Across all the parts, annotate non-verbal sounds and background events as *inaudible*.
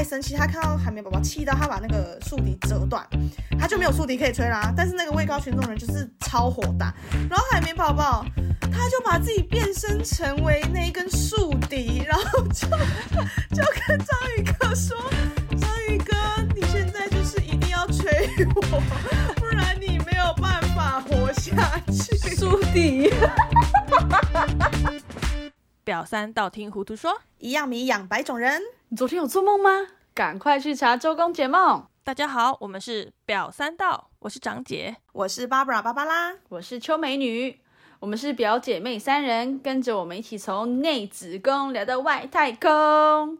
太生气，他看到海绵宝宝气到他把那个竖笛折断，他就没有竖笛可以吹啦。但是那个位高权重人就是超火大，然后海绵宝宝他就把自己变身成为那一根竖笛，然后就就跟章鱼哥说：“章鱼哥，你现在就是一定要吹我，不然你没有办法活下去。”舒迪，表三道听糊涂说，一样米养百种人。你昨天有做梦吗？赶快去查周公解梦。大家好，我们是表三道，我是长姐。我是 Barbara 芭芭拉，我是秋美女，我们是表姐妹三人，跟着我们一起从内子宫聊到外太空。哦，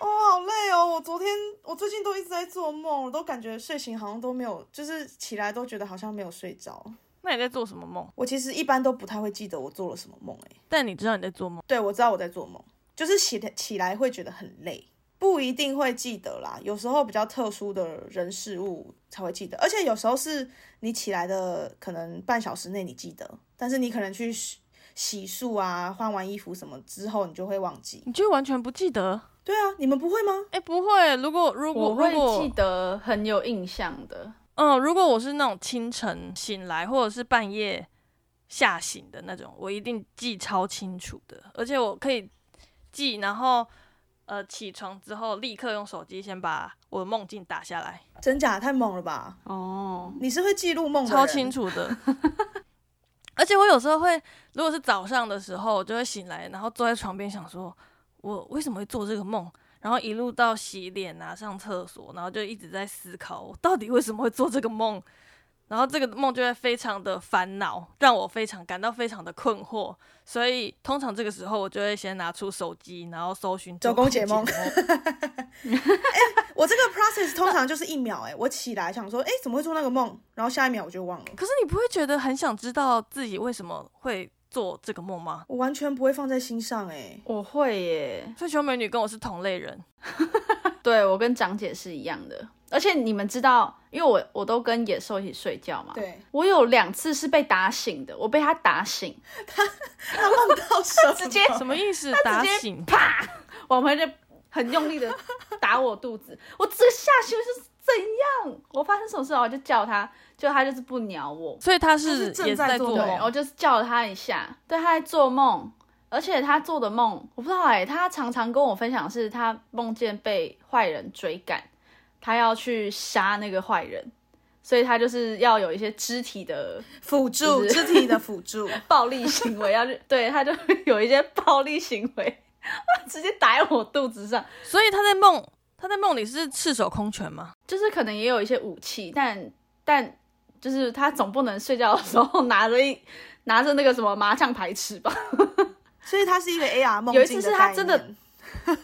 好累哦！我昨天，我最近都一直在做梦，我都感觉睡醒好像都没有，就是起来都觉得好像没有睡着。那你在做什么梦？我其实一般都不太会记得我做了什么梦，哎，但你知道你在做梦？对，我知道我在做梦，就是起起来会觉得很累，不一定会记得啦。有时候比较特殊的人事物才会记得，而且有时候是你起来的可能半小时内你记得，但是你可能去洗洗漱啊、换完衣服什么之后，你就会忘记。你就完全不记得？对啊，你们不会吗？哎，不会。如果如果我会如果记得很有印象的，嗯，如果我是那种清晨醒来，或者是半夜吓醒的那种，我一定记超清楚的，而且我可以记，然后呃起床之后立刻用手机先把我的梦境打下来，真假太猛了吧！哦，你是会记录梦超清楚的。*laughs* 而且我有时候会，如果是早上的时候，我就会醒来，然后坐在床边想说，我为什么会做这个梦？然后一路到洗脸啊、上厕所，然后就一直在思考，我到底为什么会做这个梦？然后这个梦就会非常的烦恼，让我非常感到非常的困惑。所以通常这个时候，我就会先拿出手机，然后搜寻周公解梦梦。*laughs* 我这个 process 通常就是一秒、哎，我起来想说，哎、怎么会做那个梦？然后下一秒我就忘了，可是你不会觉得很想知道自己为什么会做这个梦吗？我完全不会放在心上、哎，我会耶，所以求美女跟我是同类人。*laughs* 对我跟长姐是一样的。而且你们知道，因为我我都跟野兽一起睡觉嘛，对，我有两次是被打醒的，我被他打醒，他 *laughs* 他梦到什么？*laughs* 直接什么意思？打醒？啪，往回就很用力的打我肚子，我这个下去是怎样？我发生什么事啊？我就叫他，就他就是不鸟我，所以他他是也在做梦。我就是叫了他一下，对，他在做梦，而且他做的梦，我不知道哎、他常常跟我分享是他梦见被坏人追赶，他要去杀那个坏人，所以他就是要有一些肢体的辅助，就是肢体的辅助。*laughs* 暴力行为，要去对他就有一些暴力行为，*laughs* 直接打在我肚子上，所以他在梦，他在梦里是赤手空拳吗？就是可能也有一些武器，但但就是他总不能睡觉的时候 *laughs* 拿着一拿着那个什么麻将牌吃吧？所以他是一个 AR 梦 *laughs* 有一次是他真的念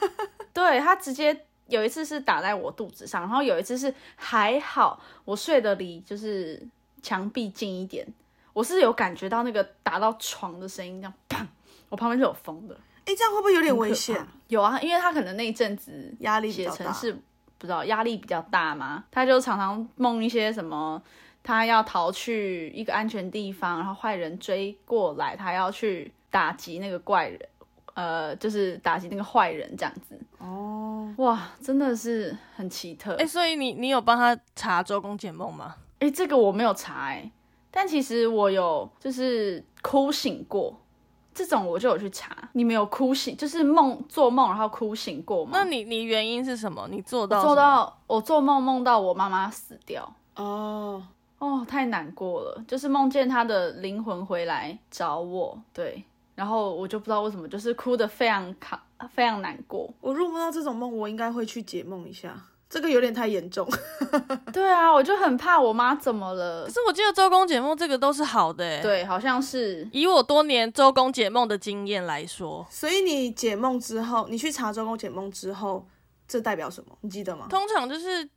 对他直接有一次是打在我肚子上，然后有一次是还好我睡得离就是墙壁近一点，我是有感觉到那个打到床的声音，这样砰，我旁边是有风的，哎、这样会不会有点危险？？有啊，因为他可能那一阵子压力比写较大。不知道压力比较大嘛，他就常常梦一些什么，他要逃去一个安全地方，然后坏人追过来，他要去打击那个怪人，呃，就是打击那个坏人这样子。哦，哇，真的是很奇特。哎、哎、所以你你有帮他查周公解梦吗？哎这个我没有查哎、但其实我有就是哭醒过。这种我就有去查，你们有哭醒，就是梦做梦然后哭醒过吗？那你你原因是什么？你做到做到我做梦梦到我妈妈死掉，哦，哦，太难过了，就是梦见她的灵魂回来找我，对，然后我就不知道为什么，就是哭的非常卡，非常难过。我如果梦到这种梦，我应该会去解梦一下。这个有点太严重。*laughs* 对啊，我就很怕我妈怎么了可。是我记得周公解梦这个都是好的、欸，。对，好像是以我多年周公解梦的经验来说，所以你解梦之后，你去查周公解梦之后，这代表什么？你记得吗？通常就是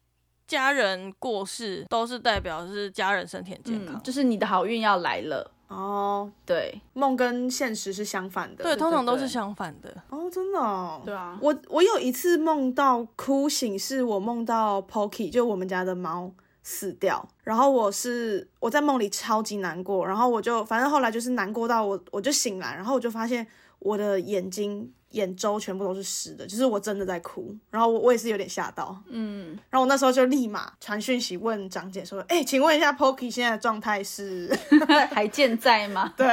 家人过世，都是代表是家人身体很健康。嗯，就是你的好运要来了。哦，对梦跟现实是相反的。对，通常都是相反的。哦，真的哦。对啊，我我有一次梦到哭醒，是我梦到 Pocky，就我们家的猫死掉，然后我是我在梦里超级难过，然后我就反正后来就是难过到我我就醒来，然后我就发现我的眼睛眼周全部都是湿的，就是我真的在哭，然后我我也是有点吓到，嗯，然后我那时候就立马传讯息问张姐说，哎、请问一下 Pocky 现在的状态是？*laughs* 还健在吗？对，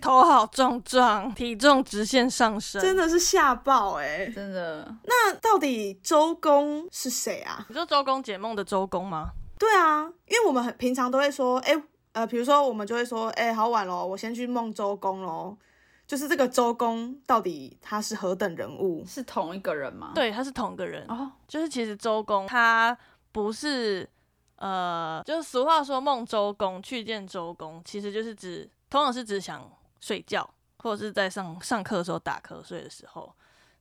头好重壮，体重直线上升。真的是吓爆哎、真的，那到底周公是谁啊？你说周公解梦的周公吗？对啊，因为我们很平常都会说，哎、呃，比如说我们就会说，哎、好晚咯，我先去梦周公咯。就是这个周公到底他是何等人物？是同一个人吗？，对，他是同一个人。哦，就是其实周公他不是呃，就是俗话说梦周公去见周公，其实就是指通常是指想睡觉，或者是在上上课的时候打瞌睡的时候。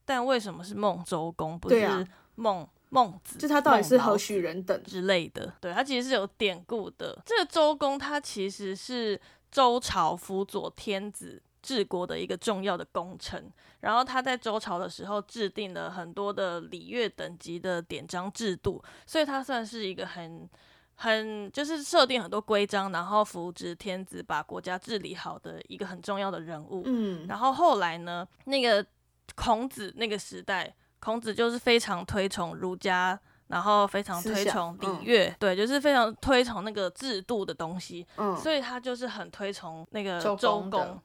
但为什么是梦周公，不对啊是梦孟子？就他到底是何许人等？之类的？对，他其实是有典故的。这个周公他其实是周朝辅佐天子治国的一个重要的功臣。然后他在周朝的时候制定了很多的礼乐等级的典章制度，所以他算是一个很很就是设定很多规章，然后扶植天子把国家治理好的一个很重要的人物。嗯，然后后来呢，那个孔子那个时代，孔子就是非常推崇儒家，然后非常推崇礼嗯乐，对，就是非常推崇那个制度的东西，嗯，所以他就是很推崇那个周周公的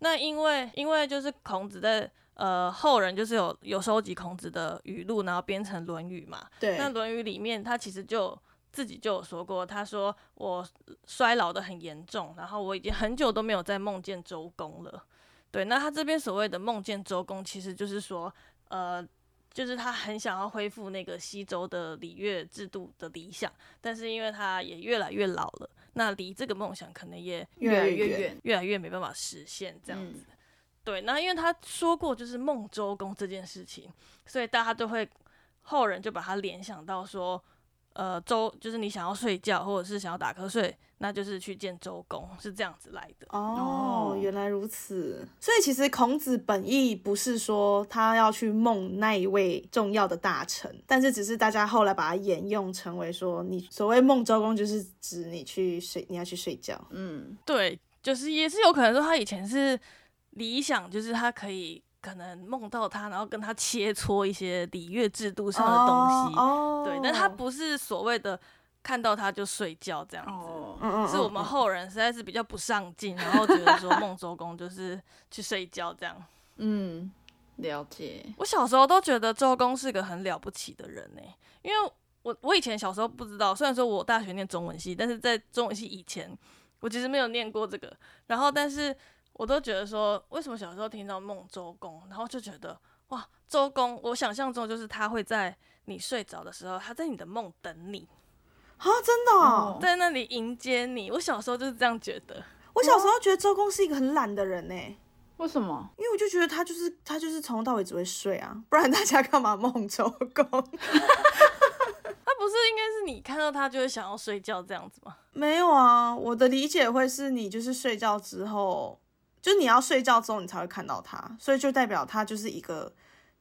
那因为因为就是孔子在呃后人就是有有收集孔子的语录，然后编成《论语》嘛，对，那《论语》里面，他其实就自己就有说过，他说我衰老的很严重，然后我已经很久都没有再梦见周公了。对，那他这边所谓的梦见周公，其实就是说，呃，就是他很想要恢复那个西周的礼乐制度的理想，但是因为他也越来越老了，那离这个梦想可能也越来来越远越来越没办法实现这样嗯子。对，那因为他说过就是梦周公这件事情，所以大家都会后人就把他联想到说，呃，周就是你想要睡觉或者是想要打瞌睡，那就是去见周公，是这样子来的。哦哦，原来如此。所以其实孔子本意不是说他要去梦那一位重要的大臣，但是只是大家后来把它沿用成为说，你所谓梦周公就是指你去睡，你要去睡觉。嗯，对，就是也是有可能说他以前是理想，就是他可以可能梦到他，然后跟他切磋一些礼乐制度上的东西。哦，对，但他不是所谓的看到他就睡觉这样子。是我们后人实在是比较不上进，然后觉得说孟周公就是去睡觉这样。*laughs* 嗯，了解。我小时候都觉得周公是个很了不起的人呢、因为我我以前小时候不知道，虽然说我大学念中文系，但是在中文系以前，我其实没有念过这个。然后，但是我都觉得说，为什么小时候听到梦周公，然后就觉得哇，周公，我想象中就是他会在你睡着的时候，他在你的梦等你，啊，真的在那里迎接你。我小时候就是这样觉得。我小时候觉得周公是一个很懒的人呢，为什么？因为我就觉得他就是他就是从头到尾只会睡啊，不然大家干嘛梦周公？他 *laughs* 不是应该是你看到他就会想要睡觉这样子吗？没有啊，我的理解会是你就是睡觉之后，就你要睡觉之后你才会看到他，所以就代表他就是一个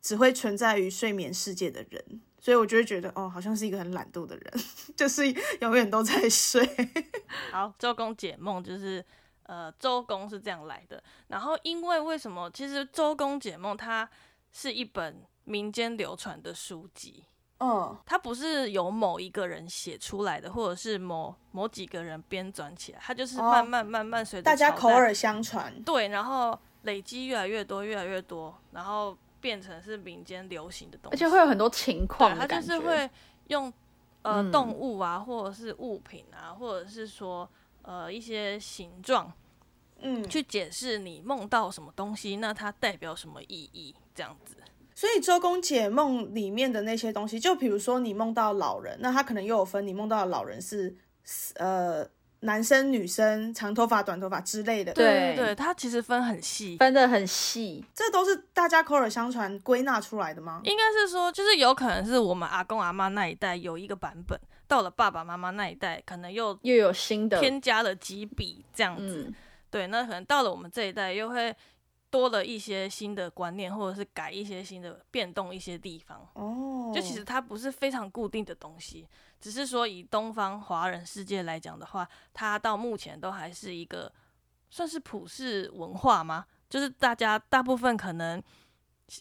只会存在于睡眠世界的人，所以我就会觉得哦，好像是一个很懒惰的人，*laughs* 就是永远都在睡。好，周公解梦就是呃，周公是这样来的。然后因为为什么？其实周公解梦它是一本民间流传的书籍，嗯，它不是由某一个人写出来的，或者是某某几个人编撰起来，它就是哦慢慢慢慢随着大家口耳相传。对，然后累积越来越多，越来越多，然后变成是民间流行的东西，而且会有很多情况对，它。就是会用呃、嗯动物啊，或者是物品啊，或者是说呃一些形状嗯，去解释你梦到什么东西，那它代表什么意义，这样子。所以周公解梦里面的那些东西，就比如说你梦到老人，那他可能又有分你梦到的老人是呃男生、女生、长头发、短头发之类的。对对，他其实分很细。分的很细。这都是大家口耳相传归纳出来的吗？应该是说，就是有可能是我们阿公阿妈那一代有一个版本，到了爸爸妈妈那一代，可能又又有新的，添加了几笔这样子。嗯，对，那可能到了我们这一代，又会多了一些新的观念，或者是改一些新的变动一些地方。哦，就其实它不是非常固定的东西，只是说以东方华人世界来讲的话，它到目前都还是一个算是普世文化吗？就是大家大部分可能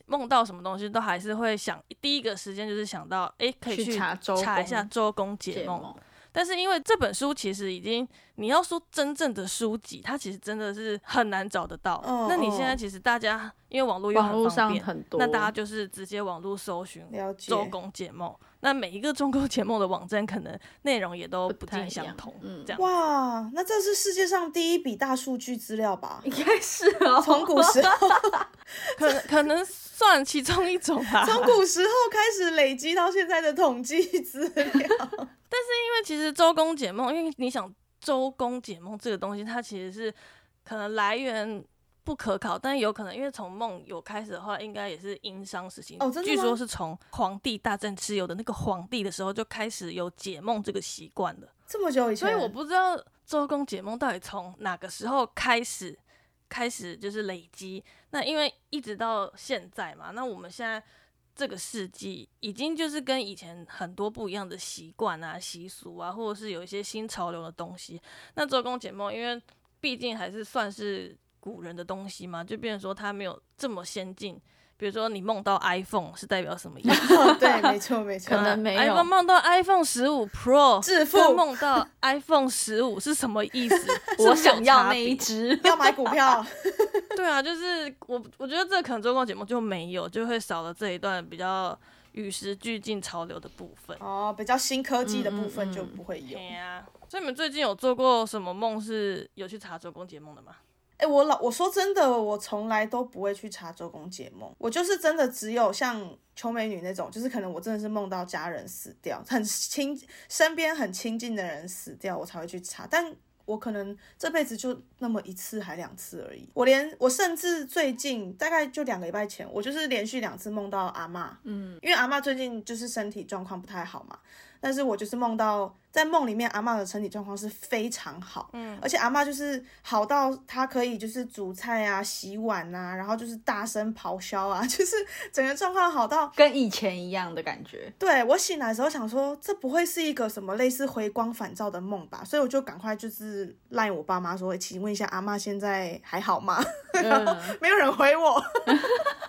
梦到什么东西，都还是会想第一个时间就是想到，哎、可以去去查一下周公解梦。但是因为这本书其实已经，你要说真正的书籍，它其实真的是很难找得到。嗯那你现在嗯其实大家因为网络又很方便，很多，那大家就是直接网络搜寻。周公解梦。那每一个周公解梦的网站，可能内容也都不不太相同。嗯这样哇，那这是世界上第一笔大数据资料吧？应该是哦，*laughs* 从古时候，*laughs* 可能可能算其中一种吧。*laughs* 从古时候开始累积到现在的统计资料。但是因为其实周公解梦，因为你想周公解梦这个东西，它其实是可能来源不可考，但有可能因为从梦有开始的话，应该也是殷商时期。哦真的据说是从皇帝大战蚩尤的那个皇帝的时候就开始有解梦这个习惯了。这么久以前，所以我不知道周公解梦到底从哪个时候开始开始就是累积。那因为一直到现在嘛，那我们现在这个世纪已经就是跟以前很多不一样的习惯啊、习俗啊，或者是有一些新潮流的东西。那周公解梦，因为毕竟还是算是古人的东西嘛，就变成说它没有这么先进。比如说你梦到 iPhone 是代表什么意思？*laughs* 哦对，没错没错可，能没有 iPhone 梦到 iPhone 十五 Pro 致富跟梦到 iPhone 十五是什么意思？*laughs* 我想要那一只，*laughs* 要买股票，对啊，就是我我觉得这可能周公解梦就没有，就会少了这一段比较与时俱进潮流的部分。哦，比较新科技的部嗯分嗯就不会有。对呀、所以你们最近有做过什么梦是有去查周公解梦的吗？哎、我老我说真的，我从来都不会去查周公解梦，我就是真的只有像邱美女那种，就是可能我真的是梦到家人死掉，很亲身边很亲近的人死掉，我才会去查，但。我可能这辈子就那么一次还两次而已。我连我甚至最近大概就两个礼拜前，我就是连续两次梦到阿嬷，嗯，因为阿嬷最近就是身体状况不太好嘛，但是我就是梦到在梦里面阿妈的身体状况是非常好，嗯，而且阿妈就是好到她可以就是煮菜啊、洗碗啊，然后就是大声咆哮啊，*laughs* 就是整个状况好到。跟以前一样的感觉。对我醒来的时候想说，这不会是一个什么类似回光返照的梦吧？所以我就赶快就是赖我爸妈说，欸请问一下阿妈现在还好吗？然后，*laughs* 没有人回我。*laughs*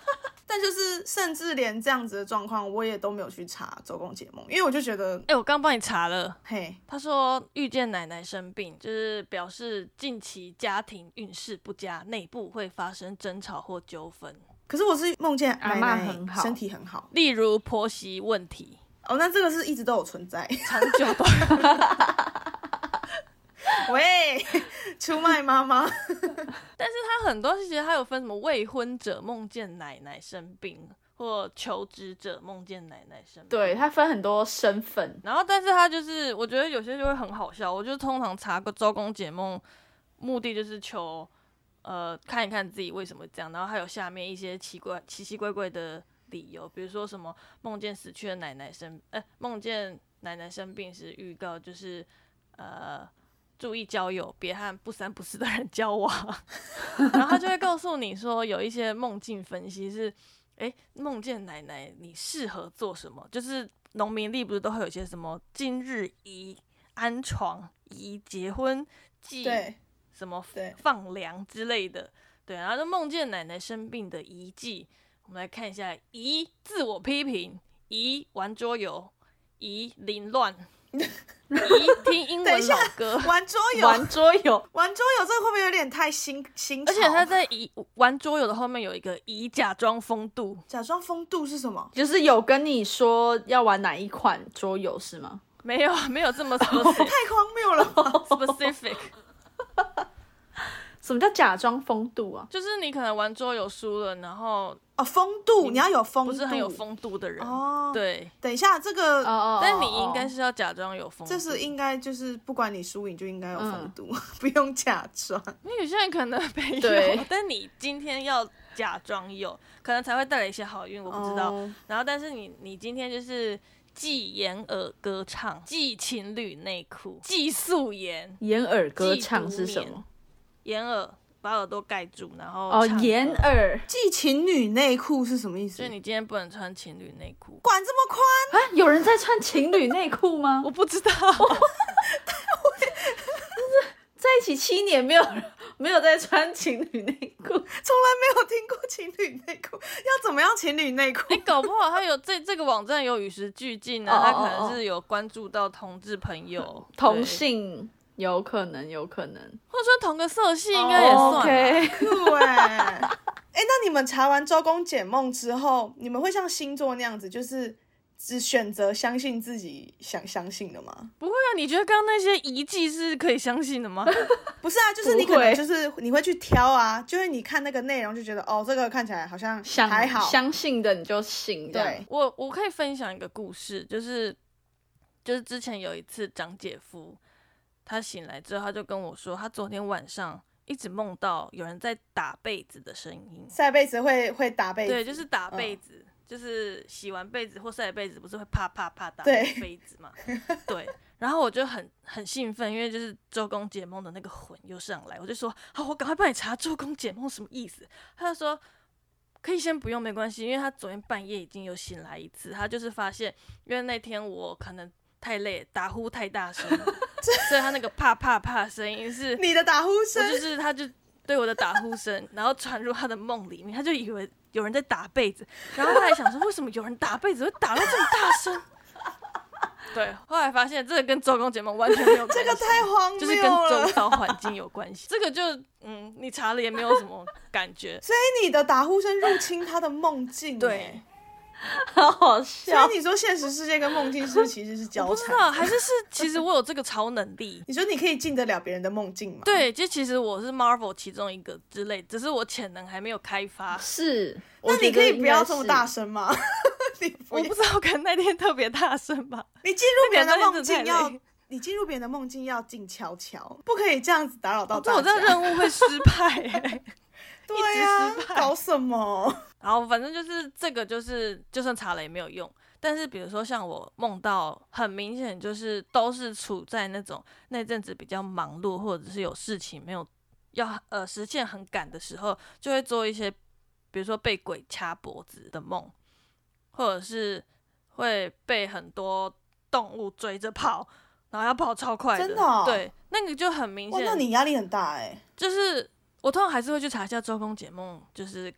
但就是甚至连这样子的状况，我也都没有去查周公解梦，因为我就觉得，哎、我刚帮你查了，嘿，他说遇见奶奶生病，就是表示近期家庭运势不佳，内部会发生争吵或纠纷，可是我是梦见奶奶很好身体很好例如婆媳问题，哦，那这个是一直都有存在。长久都 *laughs* *laughs* 喂，*laughs* 出卖妈妈，*laughs* 但是他很多其实他有分什么未婚者梦见奶奶生病，或求职者梦见奶奶生病。对，他分很多身份，然后，但是他就是，我觉得有些就会很好笑。我就通常查个周公解梦，目的就是求呃看一看自己为什么这样，然后还有下面一些奇怪奇奇怪怪的理由，比如说什么梦见死去的奶奶生，呃梦见奶奶生病时预告就是呃注意交友，别和不三不四的人交往。*laughs* 然后他就会告诉你说，有一些梦境分析是，诶，梦见奶奶你适合做什么？就是农民历不是都会有一些什么今日宜安床、宜结婚、忌什么，放粮之类的，对，然后就梦见奶奶生病的遗迹。我们来看一下：宜自我批评，宜玩桌游，宜凌乱，宜听英文老歌。玩桌游，玩桌游，玩桌游，这个会不会有点太新新潮？而且他在以玩桌游的后面有一个以假装风度，假装风度是什么？就是有跟你说要玩哪一款桌游是吗？没有没有这么太荒谬了吧！*laughs* specific，什么叫假装风度啊？就是你可能玩桌游输了，然后哦，风度，你要有风度，不是很有风度的人，哦。，对，等一下，这个、哦哦，但你应该是是要假装有风度，这是应该就是不管你输赢就应该有风嗯度，*laughs* 不用假装。因为有些人可能没有，*laughs* 但你今天要假装有，可能才会带来一些好运，我不知道。哦然后，但是你你今天就是系掩耳歌唱，系情侣内裤，系素颜，掩耳歌唱是什么？掩耳把耳朵盖住，然后哦，掩。耳系情侣内裤是什么意思所以？你今天不能穿情侣内裤。管这么宽？啊？有人在穿情侣内裤吗？*laughs* 我不知道，*laughs* 在一起七年没有没有在穿情侣内裤。从来没有听过情侣内裤，要怎么样情侣内裤？你、搞不好他有这这个网站有与时俱进啊，哦哦他可哦能是有关注到同志朋友、同对，性有可能，有可能，或者说同个色系应该也算吧。OK，酷哎、*laughs* 哎、那你们查完周公解梦之后，你们会像星座那样子，就是只选择相信自己想相信的吗？不会啊，你觉得刚刚那些遗迹是可以相信的吗？*laughs* 不是啊，就是你可能就是你会去挑啊，就是你看那个内容就觉得哦，这个看起来好像想还好，相信的你就信，对，我我可以分享一个故事，就是就是之前有一次长姐夫，他醒来之后他就跟我说，他昨天晚上一直梦到有人在打被子的声音。晒被子会会打被子，对，就是打嗯被子，就是洗完被子或晒被子，不是会啪啪啪打那个被子嘛？对。*laughs* 然后我就很很兴奋，因为就是周公解梦的那个魂又上来，我就说好，我赶快帮你查周公解梦什么意思。他就说可以先不用，没关系，因为他昨天半夜已经有醒来一次，他就是发现，因为那天我可能太累，打呼太大声了，*laughs* 所以他那个啪啪啪声音是你的打呼声，就是他就对我的打呼声，然后传入他的梦里面，他就以为有人在打被子，然后他还想说为什么有人打被子会打到这么大声？*laughs* 对，后来发现这个跟周公解梦完全没有关系，*laughs* 这个太荒谬就是跟。周遭环境有关系。这个就嗯，你查了也没有什么感觉。所以你的打呼声入侵他的梦境，对 *laughs* 欸好笑所笑。以你说现实世界跟梦境是不是其实是交叉？不知道，还是是其实我有这个超能力。*laughs* 你说你可以进得了别人的梦境吗？，对，就其实我是 Marvel 其中一个之类，只是我潜能还没有开发。是，那我觉你可以不要这么大声吗？*laughs* 你不要我不知道，可能那天特别大声吧。你进入别人的梦那境要天真的太累，你进入别人的梦境要静悄悄，不可以这样子打扰到哦这我。这个任务会失败、欸。对呀、搞什么？*laughs* 然后反正就是这个，就是就算查了也没有用。但是比如说像我梦到，很明显就是都是处在那种那阵子比较忙碌，或者是有事情没有要呃实现很赶的时候，就会做一些，比如说被鬼掐脖子的梦，或者是会被很多动物追着跑，然后要跑超快的。真的哦对，那个就很明哇，显。那你压力很大哎、就是我通常还是会去查一下周公解梦，就是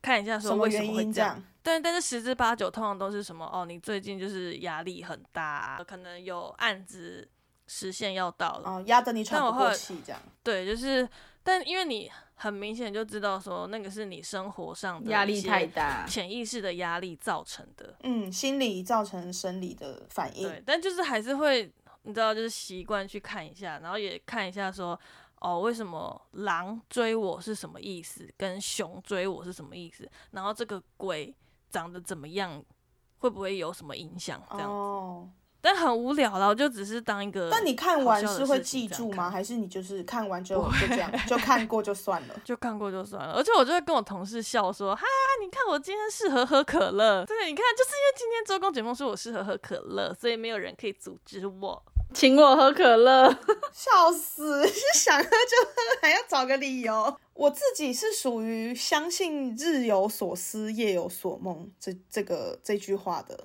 看一下说什么为什原么会这样。因这样？但但是十之八九通常都是什么哦，你最近就是压力很大啊，可能有案子时限要到了，哦，压得你喘不过气这样。对，就是但因为你很明显就知道说那个是你生活上的压力太大。潜意识的压力造成的，嗯，心理造成生理的反应。对，但就是还是会你知道就是习惯去看一下，然后也看一下说。哦，为什么狼追我是什么意思？跟熊追我是什么意思？然后这个鬼长得怎么样？会不会有什么影响？这样子，哦，但很无聊了，我就只是当一个。但你看完是会记住吗？还是你就是看完之后就这样就看过就算了？*laughs* 就看过就算了，而且我就会跟我同事笑说：“哈，你看我今天适合喝可乐。”对，你看，就是因为今天周公解梦说我适合喝可乐，所以没有人可以阻止我。请我喝可乐。*laughs* 笑死！是想喝就喝，还要找个理由。我自己是属于相信“日有所思，夜有所梦”这这个这句话的，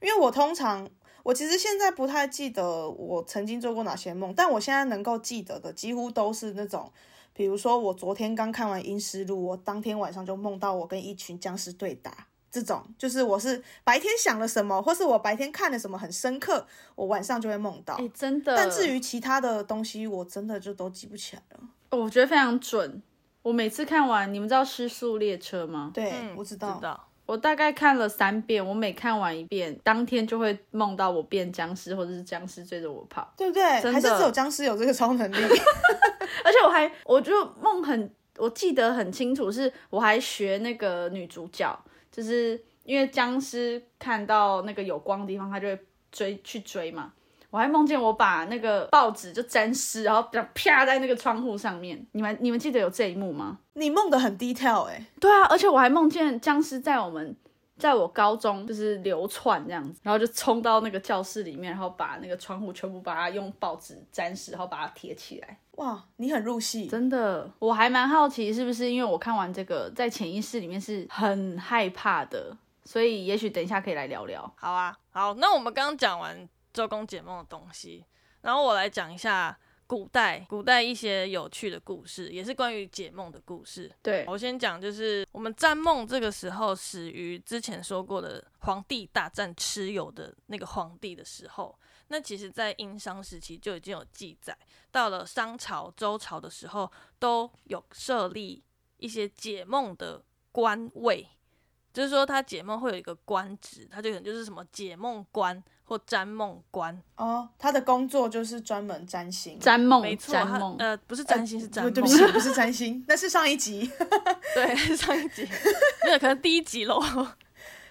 因为我通常我其实现在不太记得我曾经做过哪些梦，但我现在能够记得的几乎都是那种，比如说我昨天刚看完《阴尸路》，我当天晚上就梦到我跟一群僵尸对打。这种就是我是白天想了什么，或是我白天看了什么很深刻，我晚上就会梦到。哎、真的。但至于其他的东西，我真的就都记不起来了。我觉得非常准。我每次看完，你们知道《失速列车》吗？对，嗯，我知道。知道。我大概看了三遍，我每看完一遍，当天就会梦到我变僵尸，或者是僵尸追着我跑。对不对？还是只有僵尸有这个超能力？*laughs* 而且我还，我就梦很，我记得很清楚，是我还学那个女主角，就是因为僵尸看到那个有光的地方，它就会追去追嘛。我还梦见我把那个报纸就沾湿，然后啪在那个窗户上面。你们你们记得有这一幕吗？你梦的很 detail 哎、对啊，而且我还梦见僵尸在我们，在我高中就是流窜这样子，然后就冲到那个教室里面，然后把那个窗户全部把它用报纸沾湿，然后把它贴起来。哇，你很入戏。真的，我还蛮好奇，是不是因为我看完这个，在潜意识里面是很害怕的，所以也许等一下可以来聊聊。好啊，好，那我们刚刚讲完周公解梦的东西，然后我来讲一下古代古代一些有趣的故事，也是关于解梦的故事。对，我先讲，就是我们占梦这个时候始于之前说过的皇帝大战蚩尤的那个皇帝的时候。那其实，在殷商时期就已经有记载，到了商朝、周朝的时候，都有设立一些解梦的官位，就是说他解梦会有一个官职，他就可能就是什么解梦官或占梦官。哦，他的工作就是专门占星。占梦，没错，占梦，呃不是占星，是占梦。不对不起，*laughs* 不是占星，那是上一集。对，上一集，*laughs* 没有可能第一集喽。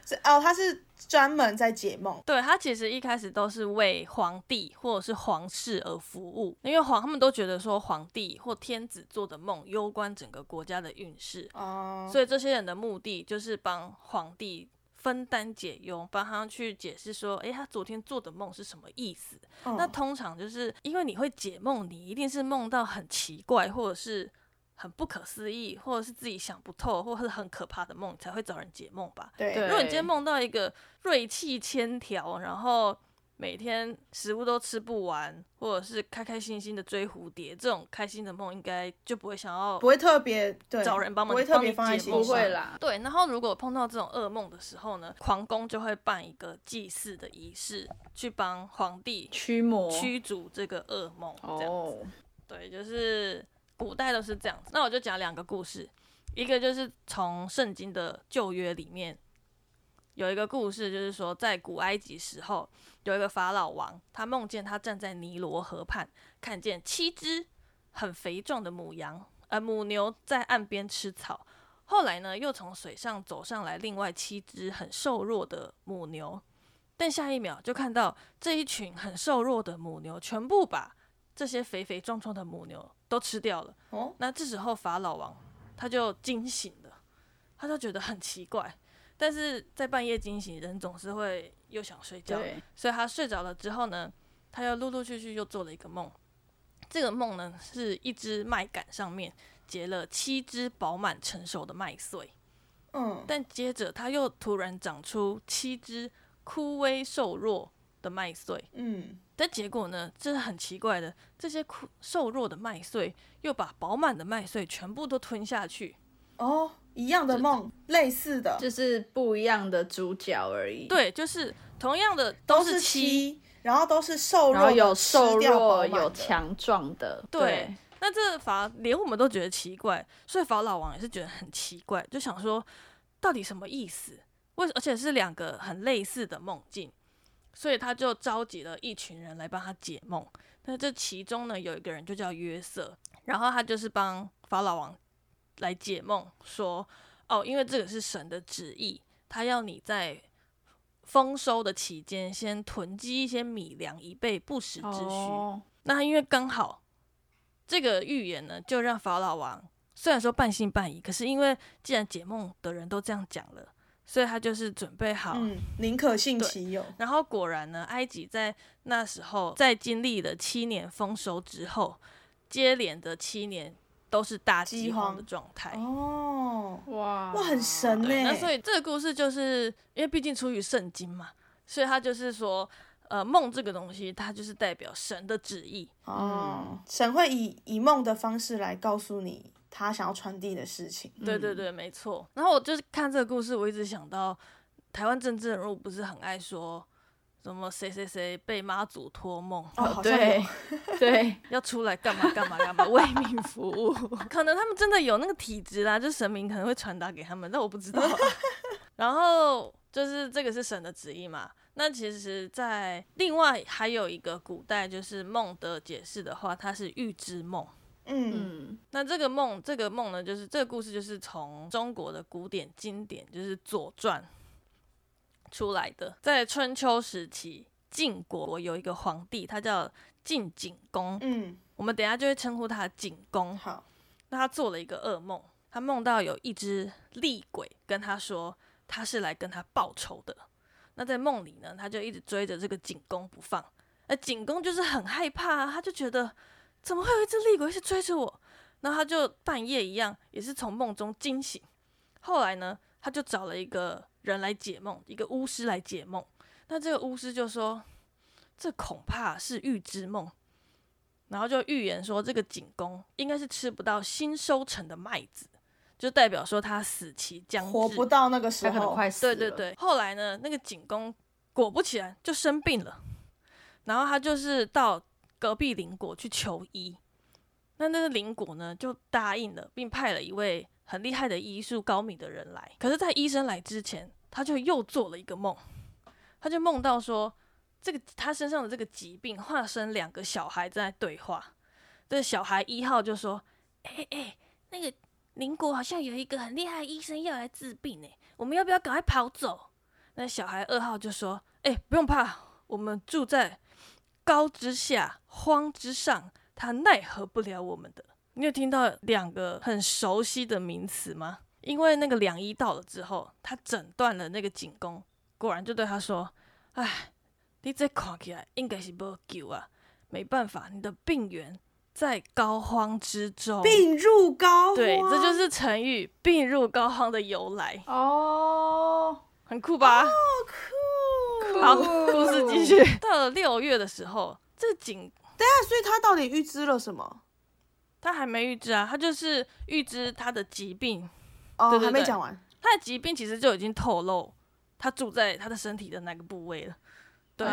是哦，他是专门在解梦。对他其实一开始都是为皇帝或者是皇室而服务，因为皇他们都觉得说皇帝或天子做的梦攸关整个国家的运势，哦，所以这些人的目的就是帮皇帝分担解忧，帮他去解释说，诶，他昨天做的梦是什么意思。嗯那通常就是因为你会解梦，你一定是梦到很奇怪或者是很不可思议，或者是自己想不透，或者是很可怕的梦，才会找人解梦吧。对对如果你今天梦到一个锐气千条，然后每天食物都吃不完，或者是开开心心的追蝴蝶，这种开心的梦，应该就不会想要不会特别找人帮忙不会特别放在帮你解梦不。会啦，对。然后如果碰到这种噩梦的时候呢，皇宫就会办一个祭祀的仪式，去帮皇帝驱魔，驱逐这个噩梦。这样哦，对，就是古代都是这样子。那我就讲两个故事，一个就是从圣经的旧约里面有一个故事，就是说在古埃及时候有一个法老王，他梦见他站在尼罗河畔，看见七只很肥壮的母羊，呃母牛在岸边吃草。后来呢，又从水上走上来另外七只很瘦弱的母牛，但下一秒就看到这一群很瘦弱的母牛全部把这些肥肥壮壮的母牛都吃掉了。哦，那这时候法老王他就惊醒了，他就觉得很奇怪，但是在半夜惊醒，人总是会又想睡觉，所以他睡着了之后呢，他又陆陆续续又做了一个梦。这个梦呢，是一只麦秆上面结了七只饱满成熟的麦穗，嗯，但接着它又突然长出七只枯萎瘦弱的麦穗。嗯，但结果呢，这是很奇怪的，这些枯瘦弱的麦穗又把饱满的麦穗全部都吞下去。哦，一样的梦，类似的，就是不一样的主角而已。，对，就是同样的都是是七，然后都是瘦弱，然后有瘦弱，有，强壮的，对那这法连我们都觉得奇怪，所以法老王也是觉得很奇怪，就想说到底什么意思？为而且是两个很类似的梦境，所以他就召集了一群人来帮他解梦。那这其中呢，有一个人就叫约瑟，然后他就是帮法老王来解梦，说哦，因为这个是神的旨意，他要你在丰收的期间先囤积一些米粮，以备不时之需。哦，那因为刚好这个预言呢，就让法老王虽然说半信半疑，可是因为既然解梦的人都这样讲了，所以他就是准备好。嗯，宁可信其有，然后果然呢，埃及在那时候在经历了七年丰收之后，接连的七年都是大饥饥荒荒的状态。哦，哇哇，很神呢，，那所以这个故事就是因为毕竟出于圣经嘛，所以他就是说，呃，梦这个东西，它就是代表神的旨意。哦，神会以以梦的方式来告诉你他想要传递的事情，对对对，没错。然后我就是看这个故事，我一直想到台湾政治人物不是很爱说什么谁谁谁被妈祖托梦，哦，对，对，*laughs* 要出来干嘛干嘛干嘛为民服务。*laughs* 可能他们真的有那个体质啦，就神明可能会传达给他们，但我不知道啊。*laughs* 然后就是这个是神的旨意嘛。那其实，在另外还有一个古代就是梦的解释的话，它是预知梦。嗯，嗯，那这个梦，这个梦呢，就是这个故事，就是从中国的古典经典，就是《左传》出来的。在春秋时期，晋国有一个皇帝，他叫晋景公，嗯，我们等一下就会称呼他景公。好，那他做了一个噩梦，他梦到有一只厉鬼跟他说，他是来跟他报仇的。那在梦里呢，他就一直追着这个景公不放。那景公就是很害怕、啊，他就觉得怎么会有一只厉鬼一直追着我？然后他就半夜一样，也是从梦中惊醒。后来呢，他就找了一个人来解梦，一个巫师来解梦。那这个巫师就说，这恐怕是预知梦。然后就预言说这个景公应该是吃不到新收成的麦子，就代表说他死期将至，活不到那个时他可能候，快死了。对对对，后来呢，那个景公果不其然就生病了，然后他就是到隔壁邻国去求医。那那个邻国呢就答应了，并派了一位很厉害的医术高明的人来。可是，在医生来之前，他就又做了一个梦，他就梦到说，这个他身上的这个疾病化身两个小孩在对话。这个小孩一号就说：“哎、哎、那个邻国好像有一个很厉害的医生要来治病呢，我们要不要赶快跑走？”那小孩二号就说：“哎、不用怕，我们住在高之下，荒之上，他奈何不了我们的。”你有听到两个很熟悉的名词吗？因为那个良医到了之后，他诊断了那个景公，果然就对他说：“哎，你这看起来应该是无救啊，没办法，你的病源在膏肓之中。”病入膏肓，对，这就是成语“病入膏肓”的由来，哦，很酷吧？酷。好，*laughs* 故事继续。到了六月的时候，这个景那所以他到底预知了什么？他还没预知啊，他就是预知他的疾病，哦，对对对还没讲完。他的疾病其实就已经透露他住在他的身体的哪个部位了。对，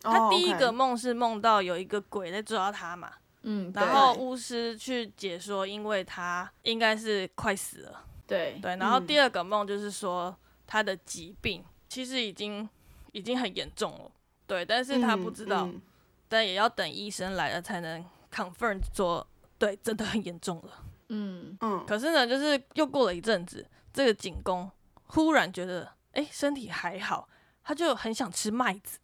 他第一个梦是梦到有一个鬼在抓他嘛，嗯，然后巫师去解说，因为他应该是快死了。对对，然后嗯第二个梦就是说他的疾病其实已经已经很严重了，对，但是他不知道，嗯。嗯但也要等医生来了才能 confirm 说，对，真的很严重了。嗯。嗯。可是呢，就是又过了一阵子，这个景公忽然觉得，哎，身体还好，他就很想吃麦子，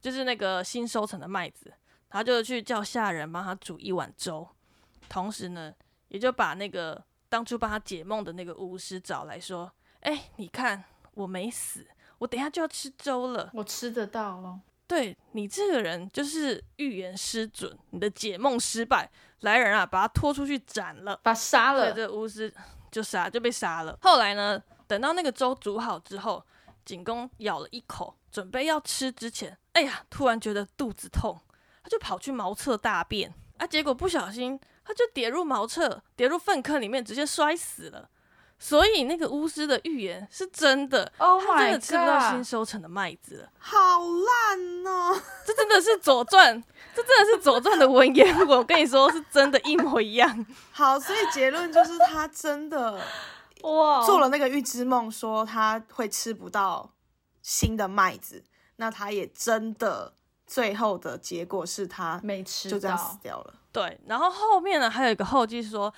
就是那个新收成的麦子，他就去叫下人帮他煮一碗粥，同时呢，也就把那个当初帮他解梦的那个巫师找来说，哎，你看我没死，我等一下就要吃粥了。我吃得到咯。对你这个人就是预言失准，你的解梦失败，来人啊，把他拖出去斩了。把他杀对，了，这巫师就杀就被杀了。后来呢，等到那个粥煮好之后，景公咬了一口，准备要吃之前，哎呀，突然觉得肚子痛，他就跑去茅厕大便啊，结果不小心他就跌入茅厕，跌入粪坑里面，直接摔死了。所以那个巫师的预言是真的 Oh 他真的吃不到新收成的麦子了。好烂哦！*laughs* 这真的是《左传》，这真的是《左传》的文言文。我跟你说，是真的，一模一样。*laughs* 好，所以结论就是他真的哇做了那个预知梦，说他会吃不到新的麦子，那他也真的最后的结果是他没吃就这样死，掉了。对，然后后面呢还有一个后记说，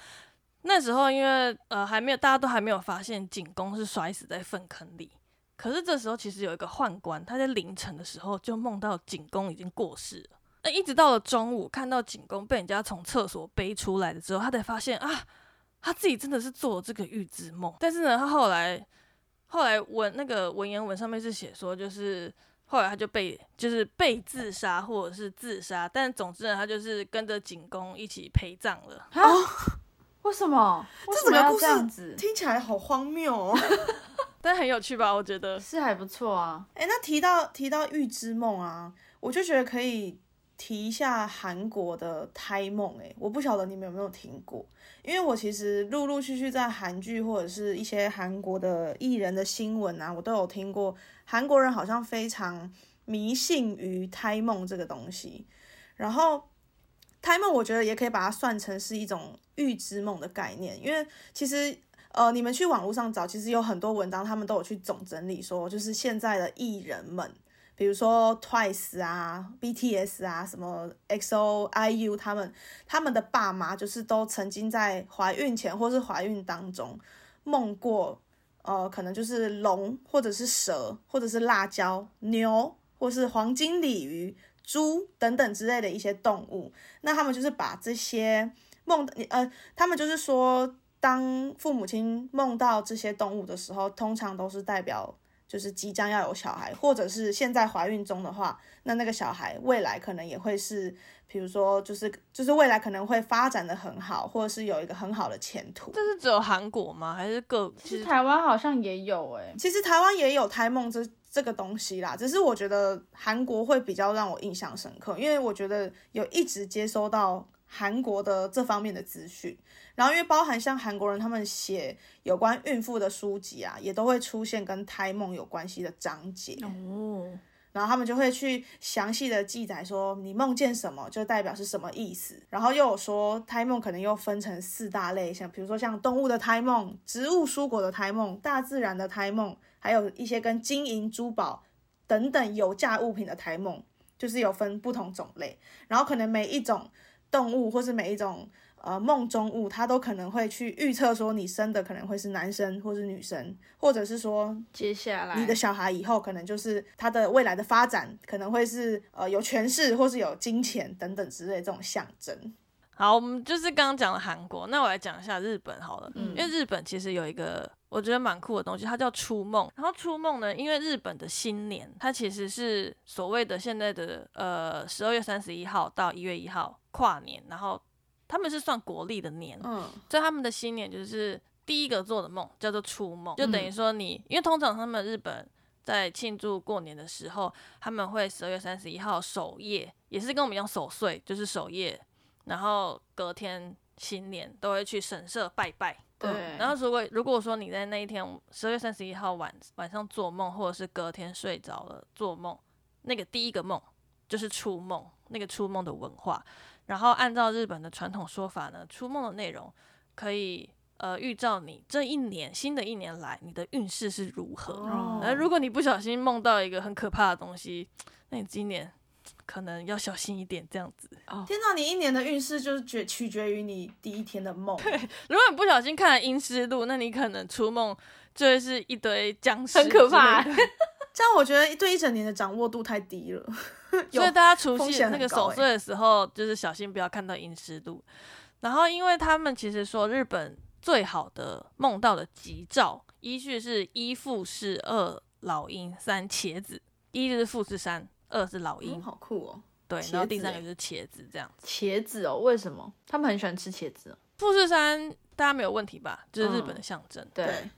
那时候因为呃还没有大家都还没有发现景公是摔死在粪坑里，可是这时候其实有一个宦官，他在凌晨的时候就梦到景公已经过世了。那一直到了中午，看到景公被人家从厕所背出来的之后，他才发现啊，他自己真的是做了这个预知梦。但是呢，他后来后来文那个文言文上面是写说，就是后来他就被就是被自杀或者是自杀，但总之呢，他就是跟着景公一起陪葬了。啊？为什么？这整个故事这样子？听起来好荒谬哦！*laughs* 但很有趣吧？我觉得是还不错啊。哎、那提到提到预知梦啊，我就觉得可以提一下韩国的胎梦。哎，我不晓得你们有没有听过，因为我其实陆陆续续在韩剧或者是一些韩国的艺人的新闻啊，我都有听过。韩国人好像非常迷信于胎梦这个东西，然后胎梦我觉得也可以把它算成是一种预知梦的概念，因为其实呃，你们去网络上找，其实有很多文章，他们都有去总整理说，就是现在的艺人们，比如说 Twice 啊、BTS 啊、什么 XO、IU 他们，他们的爸妈就是都曾经在怀孕前或是怀孕当中梦过，呃，可能就是龙或者是蛇或者是辣椒、牛或是黄金鲤鱼、猪等等之类的一些动物，那他们就是把这些梦，呃，他们就是说。当父母亲梦到这些动物的时候，通常都是代表就是即将要有小孩，或者是现在怀孕中的话，那那个小孩未来可能也会是，比如说就是就是未来可能会发展的很好，或者是有一个很好的前途。这是只有韩国吗？还是各？其实台湾好像也有哎、其实台湾也有胎梦这这个东西啦，只是我觉得韩国会比较让我印象深刻，因为我觉得有一直接收到韩国的这方面的资讯，然后因为包含像韩国人他们写有关孕妇的书籍啊，也都会出现跟胎梦有关系的章节。哦，然后他们就会去详细的记载说你梦见什么就代表是什么意思，然后又有说胎梦可能又分成四大类，像比如说像动物的胎梦、植物蔬果的胎梦、大自然的胎梦，还有一些跟金银珠宝等等有价物品的台梦，就是有分不同种类，然后可能每一种动物或是每一种。呃，梦中物它都可能会去预测说你生的可能会是男生或是女生，或者是说接下来你的小孩以后可能就是他的未来的发展，可能会是呃有权势或是有金钱等等之类这种象征。好，我们就是刚刚讲了韩国，那我来讲一下日本好了。嗯因为日本其实有一个我觉得蛮酷的东西，它叫初梦。然后初梦呢，因为日本的新年，它其实是所谓的现在的呃十二月三十一号到一月一号跨年，然后他们是算国历的年，嗯所以他们的新年就是第一个做的梦叫做初梦，就等于说你，因为通常他们日本在庆祝过年的时候，他们会十二月三十一号守夜，也是跟我们一样守岁，就是守夜，然后隔天新年都会去神社拜拜。对，然后如果如果说你在那一天十二月三十一号晚晚上做梦，或者是隔天睡着了做梦，那个第一个梦就是初梦，那个初梦的文化。然后按照日本的传统说法呢，初梦的内容可以呃预兆你这一年新的一年来你的运势是如何。哦而如果你不小心梦到一个很可怕的东西，那你今年可能要小心一点，这样子。天哪，你一年的运势就是决取决于你第一天的梦。对如果你不小心看了阴湿路，那你可能出梦就会是一堆僵尸，很可怕。*laughs* 这样我觉得对一整年的掌握度太低了。*laughs* 所以大家除夕那个守岁的时候，就是小心不要看到阴湿路。然后，因为他们其实说日本最好的梦到的吉兆，依序是一富士、二老鹰、三茄子。一就是富士山，二是老鹰，嗯，好酷哦。对，然后第三个就是茄子这样子。茄子哦，为什么他们很喜欢吃茄子哦？富士山大家没有问题吧？就是日本的嗯象征。对，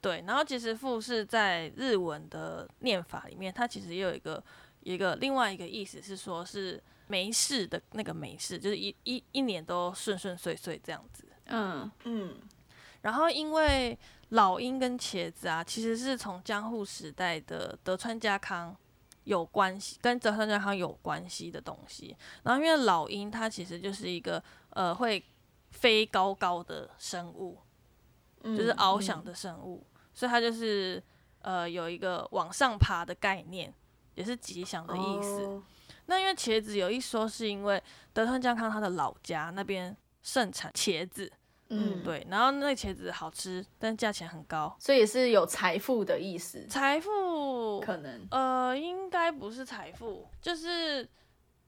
对，然后其实富士在日文的念法里面，它其实也有一个一个另外一个意思是说是没事的那个没事，就是一一一年都顺顺遂遂这样子。嗯，嗯，然后因为老鹰跟茄子啊，其实是从江户时代的德川家康有关系，跟德川家康有关系的东西。然后因为老鹰它其实就是一个呃会飞高高的生物，就是翱翔的生物，所以它就是呃有一个往上爬的概念，也是吉祥的意思。哦那因为茄子有一说是因为德川家康他的老家那边盛产茄子，嗯，对，然后那茄子好吃，但价钱很高。所以也是有财富的意思，财富可能呃应该不是财富，就是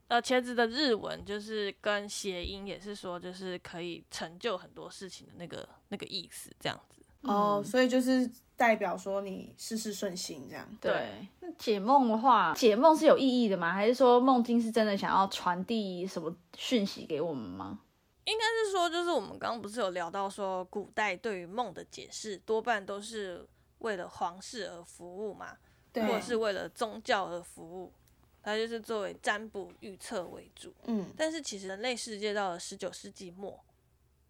呃茄子的日文就是跟谐音也是说就是可以成就很多事情的那个那个意思，这样子。哦，所以就是代表说你事事顺心这样。对。那解梦的话，解梦是有意义的吗？还是说梦境是真的想要传递什么讯息给我们吗？应该是说，就是我们刚刚不是有聊到说，古代对于梦的解释多半都是为了皇室而服务嘛，或者是为了宗教而服务，它就是作为占卜预测为主。嗯但是其实人类世界到了十九世纪末，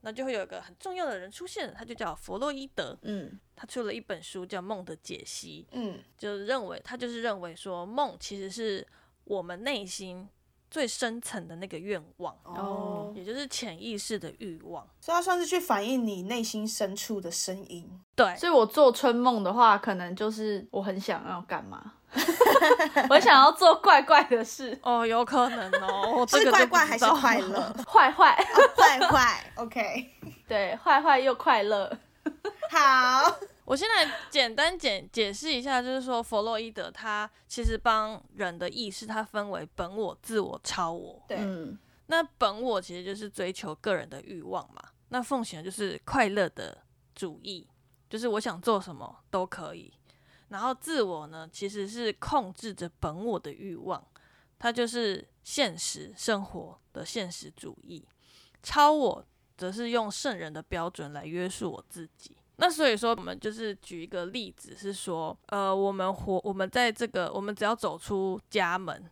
那就会有一个很重要的人出现，他就叫弗洛伊德，嗯，他出了一本书叫《梦的解析嗯》，就认为他就是认为说，梦其实是我们内心最深层的那个愿望，哦，也就是潜意识的欲望。所以它算是去反映你内心深处的声音。对，所以我做春梦的话，可能就是我很想要干嘛，*laughs* 我想要做怪怪的事，哦，有可能哦，我 *laughs* 这是个怪怪还是快乐？*laughs* 坏坏，坏坏，OK，对，坏坏又快乐。好，我先来简单解解释一下，就是说弗洛伊德他其实帮人的意识，它分为本我、自我、超我。对，嗯，那本我其实就是追求个人的欲望嘛，那奉行的就是快乐的主义，就是我想做什么都可以。然后自我呢，其实是控制着本我的欲望，它就是现实生活的现实主义。超我则是用圣人的标准来约束我自己。那所以说，我们就是举一个例子，是说，呃，我们活，我们在这个，我们只要走出家门，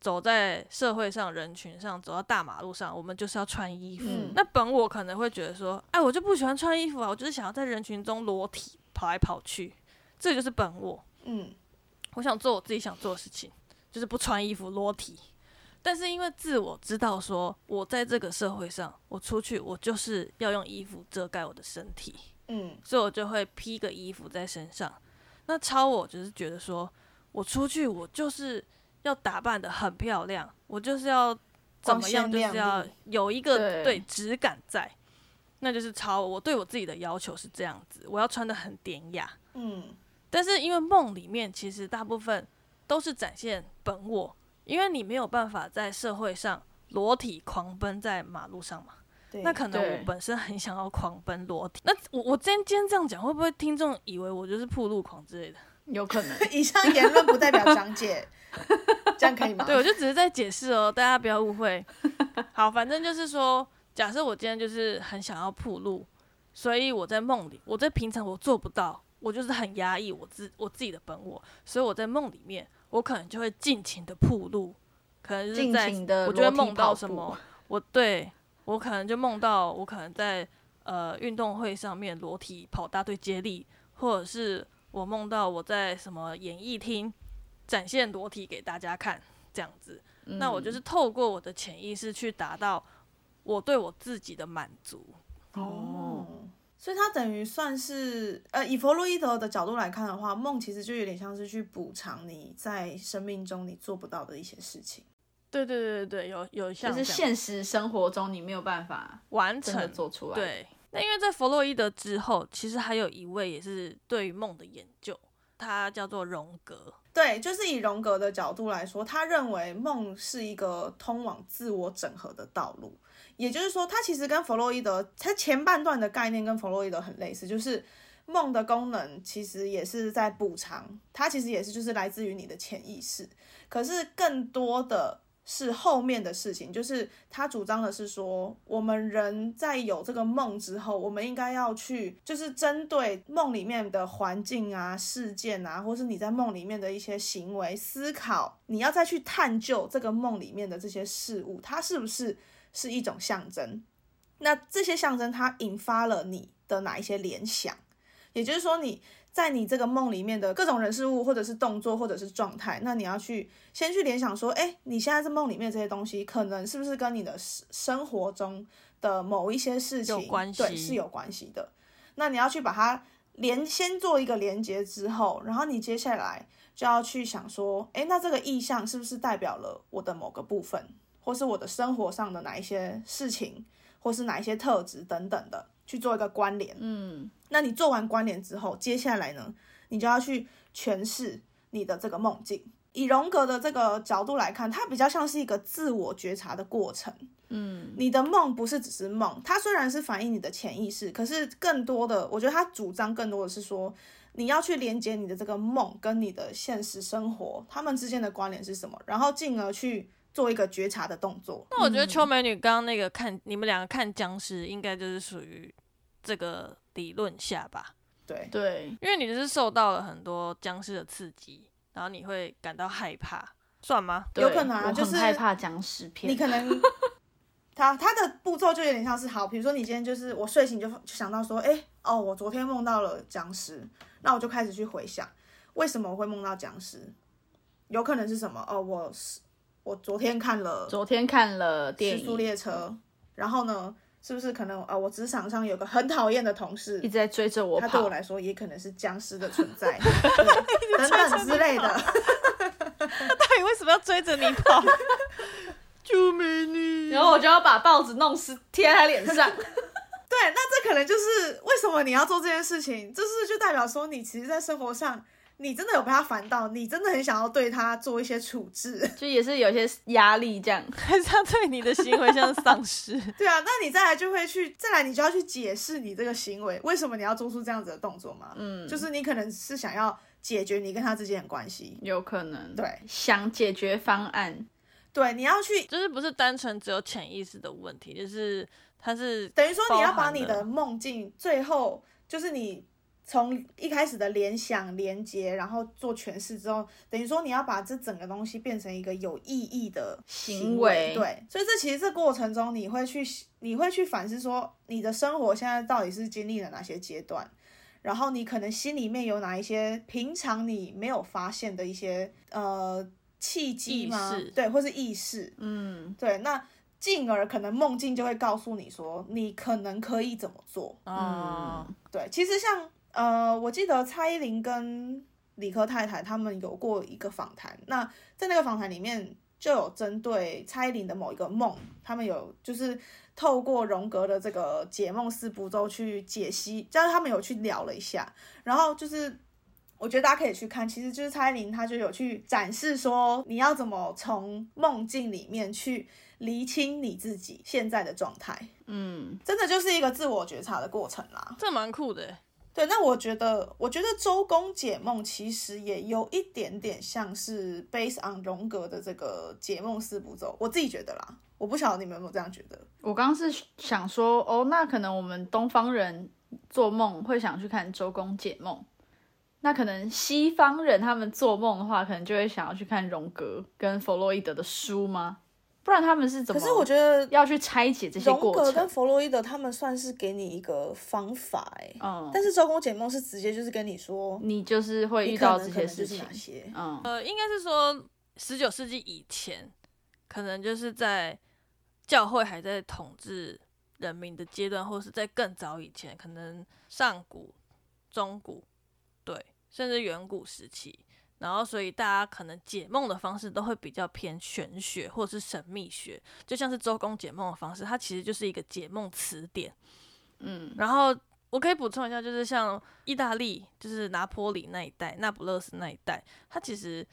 走在社会上人群上，走到大马路上，我们就是要穿衣服。嗯那本我可能会觉得说，哎，我就不喜欢穿衣服啊，我就是想要在人群中裸体跑来跑去，这就是本我。嗯我想做我自己想做的事情，就是不穿衣服裸体。但是因为自我知道说，我在这个社会上，我出去我就是要用衣服遮盖我的身体，嗯所以我就会披个衣服在身上。那超我就是觉得说，我出去我就是要打扮的很漂亮，我就是要怎么样，就是要有一个对对质感在，那就是超我。我对我自己的要求是这样子，我要穿的很典雅。嗯但是因为梦里面其实大部分都是展现本我，因为你没有办法在社会上裸体狂奔在马路上嘛。对，那可能我本身很想要狂奔裸体，那我我今天今天这样讲，会不会听众以为我就是铺路狂之类的？有可能 *laughs* 以上言论不代表讲解，这样可以吗？对，我就只是在解释哦，大家不要误会。好，反正就是说，假设我今天就是很想要铺路，所以我在梦里，我在平常我做不到，我就是很压抑我自我自己的本我，所以我在梦里面，我可能就会尽情的铺路，可能就是尽在情的我就会梦到什么，我对我可能就梦到我可能在呃运动会上面裸体跑大队接力，或者是我梦到我在什么演艺厅展现裸体给大家看，这样子。那我就是透过我的潜意识去达到我对我自己的满足。哦，所以它等于算是，呃，以弗洛伊德的角度来看的话，梦其实就有点像是去补偿你在生命中你做不到的一些事情。对对对对对，有有像就是现实生活中你没有办法完成做出来。，对，那因为在弗洛伊德之后，其实还有一位也是对于梦的研究，他叫做荣格。对，就是以荣格的角度来说，他认为梦是一个通往自我整合的道路。也就是说，他其实跟弗洛伊德，他前半段的概念跟弗洛伊德很类似，就是梦的功能其实也是在补偿，它其实也是就是来自于你的潜意识。可是更多的是后面的事情，就是他主张的是说，我们人在有这个梦之后，我们应该要去，就是针对梦里面的环境啊、事件啊，或是你在梦里面的一些行为思考，你要再去探究这个梦里面的这些事物，它是不是是一种象征？那这些象征它引发了你的哪一些联想？也就是说，你在你这个梦里面的各种人事物，或者是动作，或者是状态，那你要去先去联想说，哎，你现在在梦里面这些东西，可能是不是跟你的生生活中的某一些事情有关系对，是有关系的。那你要去把它连先做一个连接之后，然后你接下来就要去想说，哎，那这个意象是不是代表了我的某个部分，或是我的生活上的哪一些事情，或是哪一些特质等等的，去做一个关联。嗯，那你做完关联之后，接下来呢，你就要去诠释你的这个梦境。以荣格的这个角度来看，它比较像是一个自我觉察的过程。嗯，你的梦不是只是梦，它虽然是反映你的潜意识，可是更多的，我觉得他主张更多的是说，你要去连接你的这个梦跟你的现实生活，他们之间的关联是什么，然后进而去做一个觉察的动作。那我觉得秋美女刚刚那个看你们两个看僵尸，应该就是属于这个理论下吧，对，对，因为你就是受到了很多僵尸的刺激，然后你会感到害怕，算吗？对有可能啊我就是很害怕僵尸片。你可能。*laughs* 他他的步骤就有点像是好，比如说你今天就是我睡醒就就想到说，哎、哦，我昨天梦到了僵尸，那我就开始去回想，为什么我会梦到僵尸？有可能是什么？哦，我是我昨天看了昨天看了《电速，列车》，然后呢，是不是可能呃，我职场上有个很讨厌的同事一直，在追着我跑。他对我来说也可能是僵尸的存在，*laughs* 对等等之类的。他到底为什么要追着你跑？*laughs* 救命你！然后我就要把报纸弄湿贴在他脸上。对，那这可能就是为什么你要做这件事情，就是就代表说你其实，在生活上你真的有被他烦到，你真的很想要对他做一些处置。*laughs* 就也是有些压力这样。还是他对你的行为像丧尸？对啊，那你再来就会去，再来你就要去解释你这个行为，为什么你要做出这样子的动作嘛？嗯，就是你可能是想要解决你跟他之间的关系。有可能对想解决方案，对，你要去就是不是单纯只有潜意识的问题，就是他是等于说你要把你的梦境最后就是你从一开始的联想、连接，然后做诠释之后，等于说你要把这整个东西变成一个有意义的行为为。对，所以这其实这过程中你会去你会去反思说，你的生活现在到底是经历了哪些阶段。然后你可能心里面有哪一些平常你没有发现的一些呃契机吗？对，或是意识，嗯，对，那进而可能梦境就会告诉你说，你可能可以怎么做。嗯，对，其实像呃，我记得蔡依林跟李科太太他们有过一个访谈，那在那个访谈里面就有针对蔡依林的某一个梦，他们有就是透过荣格的这个解梦四步骤去解析，就是他们有去聊了一下，然后就是。我觉得大家可以去看，其实就是蔡依林，她就有去展示说，你要怎么从梦境里面去厘清你自己现在的状态，嗯，真的就是一个自我觉察的过程啦。这蛮酷的耶。对，那我觉得，我觉得周公解梦其实也有一点点像是 based on 荣格的这个解梦四步骤，我自己觉得啦，我不晓得你们有没有这样觉得？我刚刚是想说，哦，那可能我们东方人做梦会想去看周公解梦，那可能西方人他们做梦的话，可能就会想要去看荣格跟弗洛伊德的书吗？不然他们是怎么？可是我觉得要去拆解这些荣格跟。弗洛伊德他们算是给你一个方法、欸，嗯，但是周公解梦是直接就是跟你说，你就是会遇到这些事情哪。些，嗯，呃，应该是说十九世纪以前，可能就是在教会还在统治人民的阶段，或是在更早以前，可能上古、中古，对，甚至远古时期。然后，所以大家可能解梦的方式都会比较偏玄学或者是神秘学，就像是周公解梦的方式，它其实就是一个解梦词典。嗯，然后我可以补充一下，就是像意大利，就是拿坡里那一带、那不勒斯那一带，它其实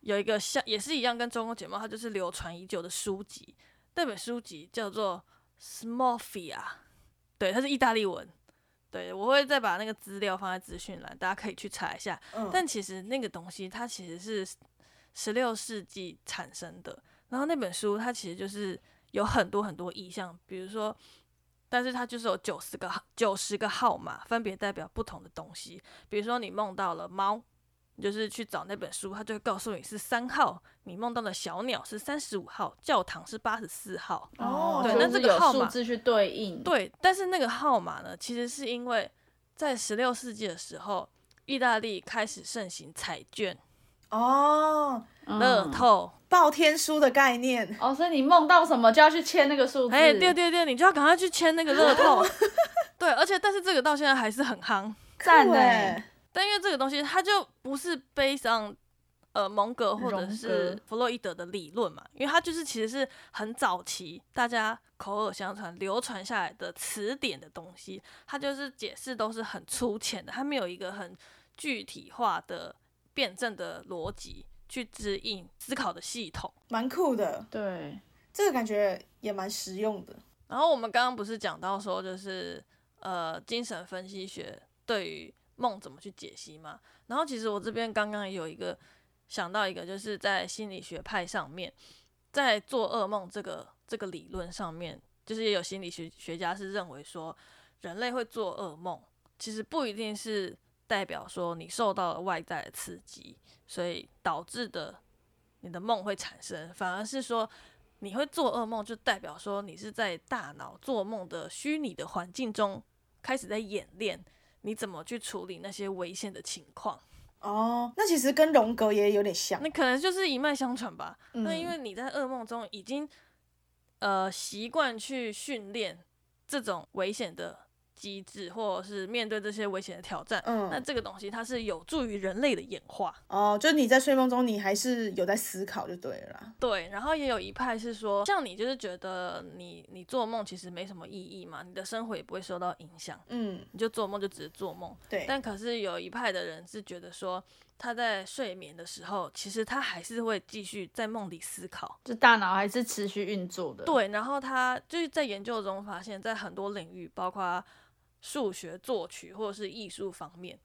有一个像也是一样跟周公解梦，它就是流传已久的书籍。那本书籍叫做 Smorfia，对，它是意大利文。对，我会再把那个资料放在资讯栏，大家可以去查一下。嗯，但其实那个东西它其实是十六世纪产生的，然后那本书它其实就是有很多很多意象，比如说，但是它就是有九十个九十个号码，分别代表不同的东西。比如说你梦到了猫，你就是去找那本书，它就会告诉你是三号；你梦到的小鸟是三十五号，教堂是八十四号。哦对那这个号码数字去对应。对，但是那个号码呢，其实是因为在十六世纪的时候，意大利开始盛行彩券。哦，嗯乐透，报天书的概念，哦，所以你梦到什么就要去签那个数字。哎，对对对，你就要赶快去签那个乐透。*laughs* 对，而且但是这个到现在还是很夯，赞呢欸但因为这个东西它就不是 based on 呃蒙格或者是弗洛伊德的理论嘛，因为它就是其实是很早期大家口耳相传流传下来的词典的东西，它就是解释都是很粗浅的，它没有一个很具体化的辩证的逻辑去指引思考的系统。蛮酷的，对，这个感觉也蛮实用的。然后我们刚刚不是讲到说，就是呃，精神分析学对于梦怎么去解析嘛？然后其实我这边刚刚有一个想到一个，就是在心理学派上面，在做噩梦这个这个理论上面，就是也有心理学学家是认为说，人类会做噩梦，其实不一定是代表说你受到了外在的刺激，所以导致的你的梦会产生，反而是说。你会做噩梦，就代表说你是在大脑做梦的虚拟的环境中开始在演练你怎么去处理那些危险的情况。哦，那其实跟荣格也有点像。那可能就是一脉相传吧。嗯那因为你在噩梦中已经呃习惯去训练这种危险的机制，或者是面对这些危险的挑战。嗯那嗯，这个东西它是有助于人类的演化。哦，就你在睡梦中，你还是有在思考就对了啦。对，然后也有一派是说，像你就是觉得你你做梦其实没什么意义嘛，你的生活也不会受到影响，嗯，你就做梦就只是做梦。对。但可是有一派的人是觉得说，他在睡眠的时候，其实他还是会继续在梦里思考。就大脑还是持续运作的。，对，然后他就是在研究中发现，在很多领域，包括数学、作曲或者是艺术方面，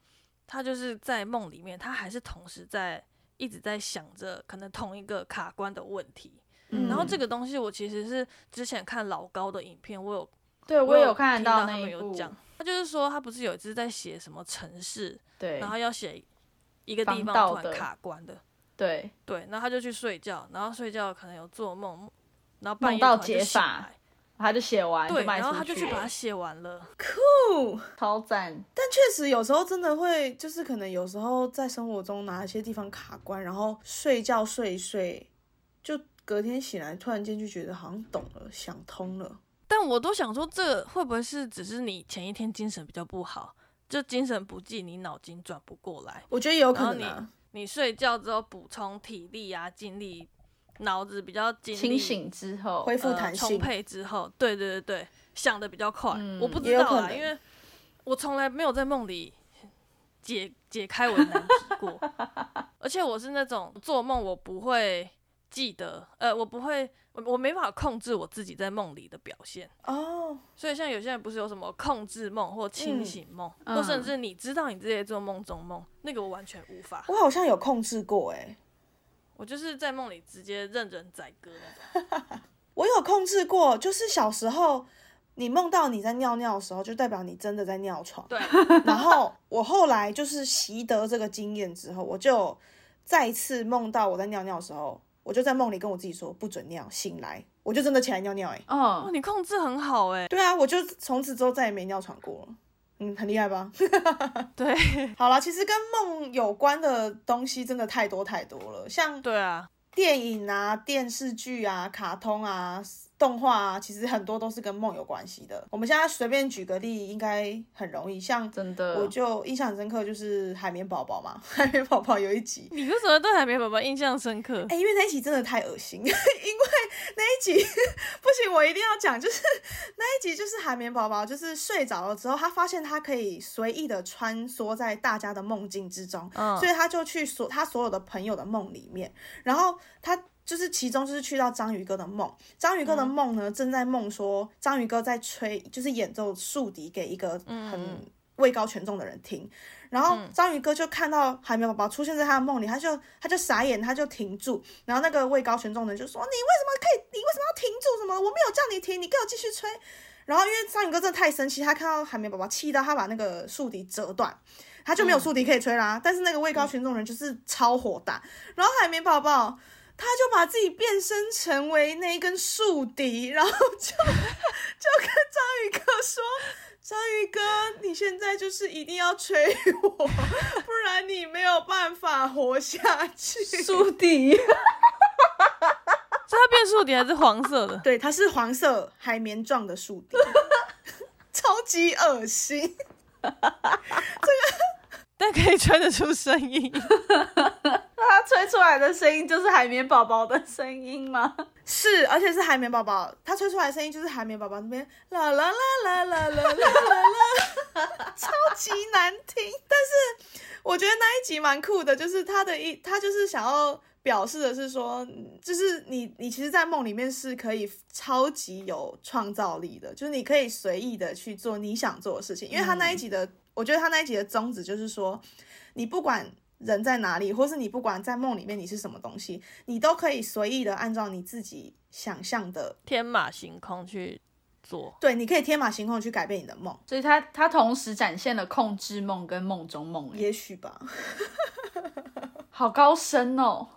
他就是在梦里面，他还是同时在一直在想着可能同一个卡关的问题。嗯。然后这个东西我其实是之前看老高的影片，我有对我有看到他那一部，们有讲，他就是说他不是有一次在写什么城市，对然后要写一个地方突然卡关的，对，对，然后他就去睡觉，然后睡觉可能有做梦，然后半梦到解法他就写完对，然后他就去把它写完了。酷，超赞，但确实有时候真的会，就是可能有时候在生活中哪一些地方卡关，然后睡觉睡一睡，就隔天醒来，突然间就觉得好像懂了，想通了。但我都想说，这会不会是只是你前一天精神比较不好，就精神不济，你脑筋转不过来，我觉得有可能啊。你睡觉之后补充体力啊、精力，脑子比较精清醒之后恢复呃充弹性，沛之后，对对对对，想的比较快。嗯我不知道啦，因为我从来没有在梦里解解开我的难题过，*laughs* 而且我是那种做梦我不会记得，呃，我不会，我我没办法控制我自己在梦里的表现。哦，所以像有些人不是有什么控制梦或清醒梦，嗯或甚至你知道你自己在做梦中梦，那个我完全无法。我好像有控制过哎、我就是在梦里直接任人宰割那种。*laughs* 我有控制过，就是小时候你梦到你在尿尿的时候，就代表你真的在尿床。对，然后我后来就是习得这个经验之后，我就再一次梦到我在尿尿的时候，我就在梦里跟我自己说不准尿，醒来我就真的起来尿尿、欸。哎，哦，嗯，你控制很好哎、对啊，我就从此之后再也没尿床过了。嗯，很厉害吧？*laughs* 对 *laughs* 好啦，其实跟梦有关的东西真的太多太多了，像对啊，电影啊、电视剧啊、卡通啊、动画啊，其实很多都是跟梦有关系的。我们现在随便举个例，应该很容易。像真的，我就印象很深刻，就是海绵宝宝嘛，海绵宝宝 *laughs* 有一集，你为什么对海绵宝宝印象深刻？哎、因为那一集真的太恶心，*laughs* 因为那一集不行，我一定要讲，就是那一集就是海绵宝宝就是睡着了之后，他发现他可以随意的穿梭在大家的梦境之中，嗯所以他就去所他所有的朋友的梦里面，然后他就是其中就是去到章鱼哥的梦，章鱼哥的梦呢、正在梦说章鱼哥在吹，就是演奏竖笛给一个很位高权重的人听，然后章鱼哥就看到海绵宝宝出现在他的梦里，他就他就傻眼，他就停住，然后那个位高权重的人就说：“你为什么可以？你为什么要停住？什么？我没有叫你停，你给我继续吹。”然后因为章鱼哥真的太生气，他看到海绵宝宝气到他把那个竖笛折断，他就没有竖笛可以吹啦。但是那个位高权重人就是超火大，然后海绵宝宝他就把自己变身成为那一根竖笛，然后就 *laughs* 就跟章鱼哥说：“章鱼哥，你现在就是一定要吹我，不然你没有办法活下去。”树敌，*laughs* 是它变树笛还是黄色的？对，它是黄色海绵状的竖笛，*laughs* 超级恶心。但可以吹得出声音。*laughs* 它吹出来的声音就是海绵宝宝的声音吗？是，而且是海绵宝宝，它吹出来的声音就是海绵宝宝那边啦啦啦啦啦啦啦啦啦，*laughs* 超级难听。但是我觉得那一集蛮酷的，就是他的一，他就是想要表示的是说，就是你你其实，在梦里面是可以超级有创造力的，就是你可以随意的去做你想做的事情。因为他那一集的，我觉得他那一集的宗旨就是说，你不管。人在哪里，或是你不管在梦里面你是什么东西，你都可以随意的按照你自己想象的，天马行空去做，对，你可以天马行空去改变你的梦，所以他他同时展现了控制梦跟梦中梦，哎也许吧。*laughs* 好高深哦。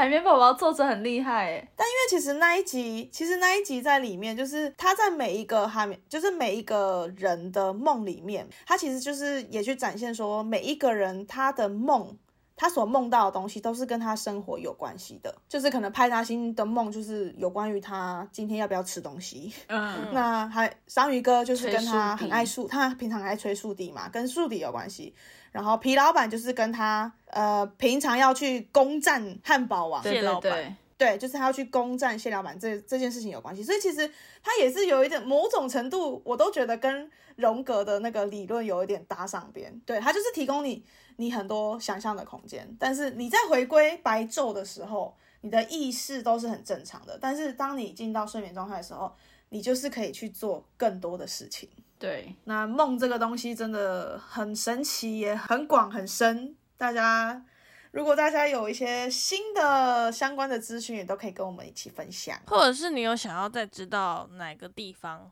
海绵宝宝作者很厉害哎，但因为其实那一集，其实那一集在里面，就是他在每一个海绵，就是每一个人的梦里面，他其实就是也去展现说，每一个人他的梦。他所梦到的东西都是跟他生活有关系的，就是可能派大星的梦就是有关于他今天要不要吃东西，嗯，那还章鱼哥就是跟他很爱树，他平常爱吹树笛嘛，跟树笛有关系。然后皮老板就是跟他呃平常要去攻占汉堡王，对对蟹老板对，对，就是他要去攻占蟹老板这这件事情有关系。所以其实他也是有一点某种程度，我都觉得跟荣格的那个理论有一点搭上边。对，他就是提供你你很多想象的空间，但是你在回归白昼的时候，你的意识都是很正常的。但是当你进到睡眠状态的时候，你就是可以去做更多的事情。对，那梦这个东西真的很神奇，也很广很深。大家如果大家有一些新的相关的资讯，也都可以跟我们一起分享。或者是你有想要再知道哪个地方，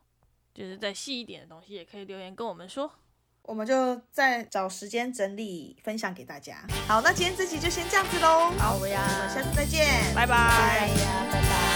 就是再细一点的东西，也可以留言跟我们说。我们就再找时间整理分享给大家。好，那今天这集就先这样子喽。好呀，我们下次再见，拜拜。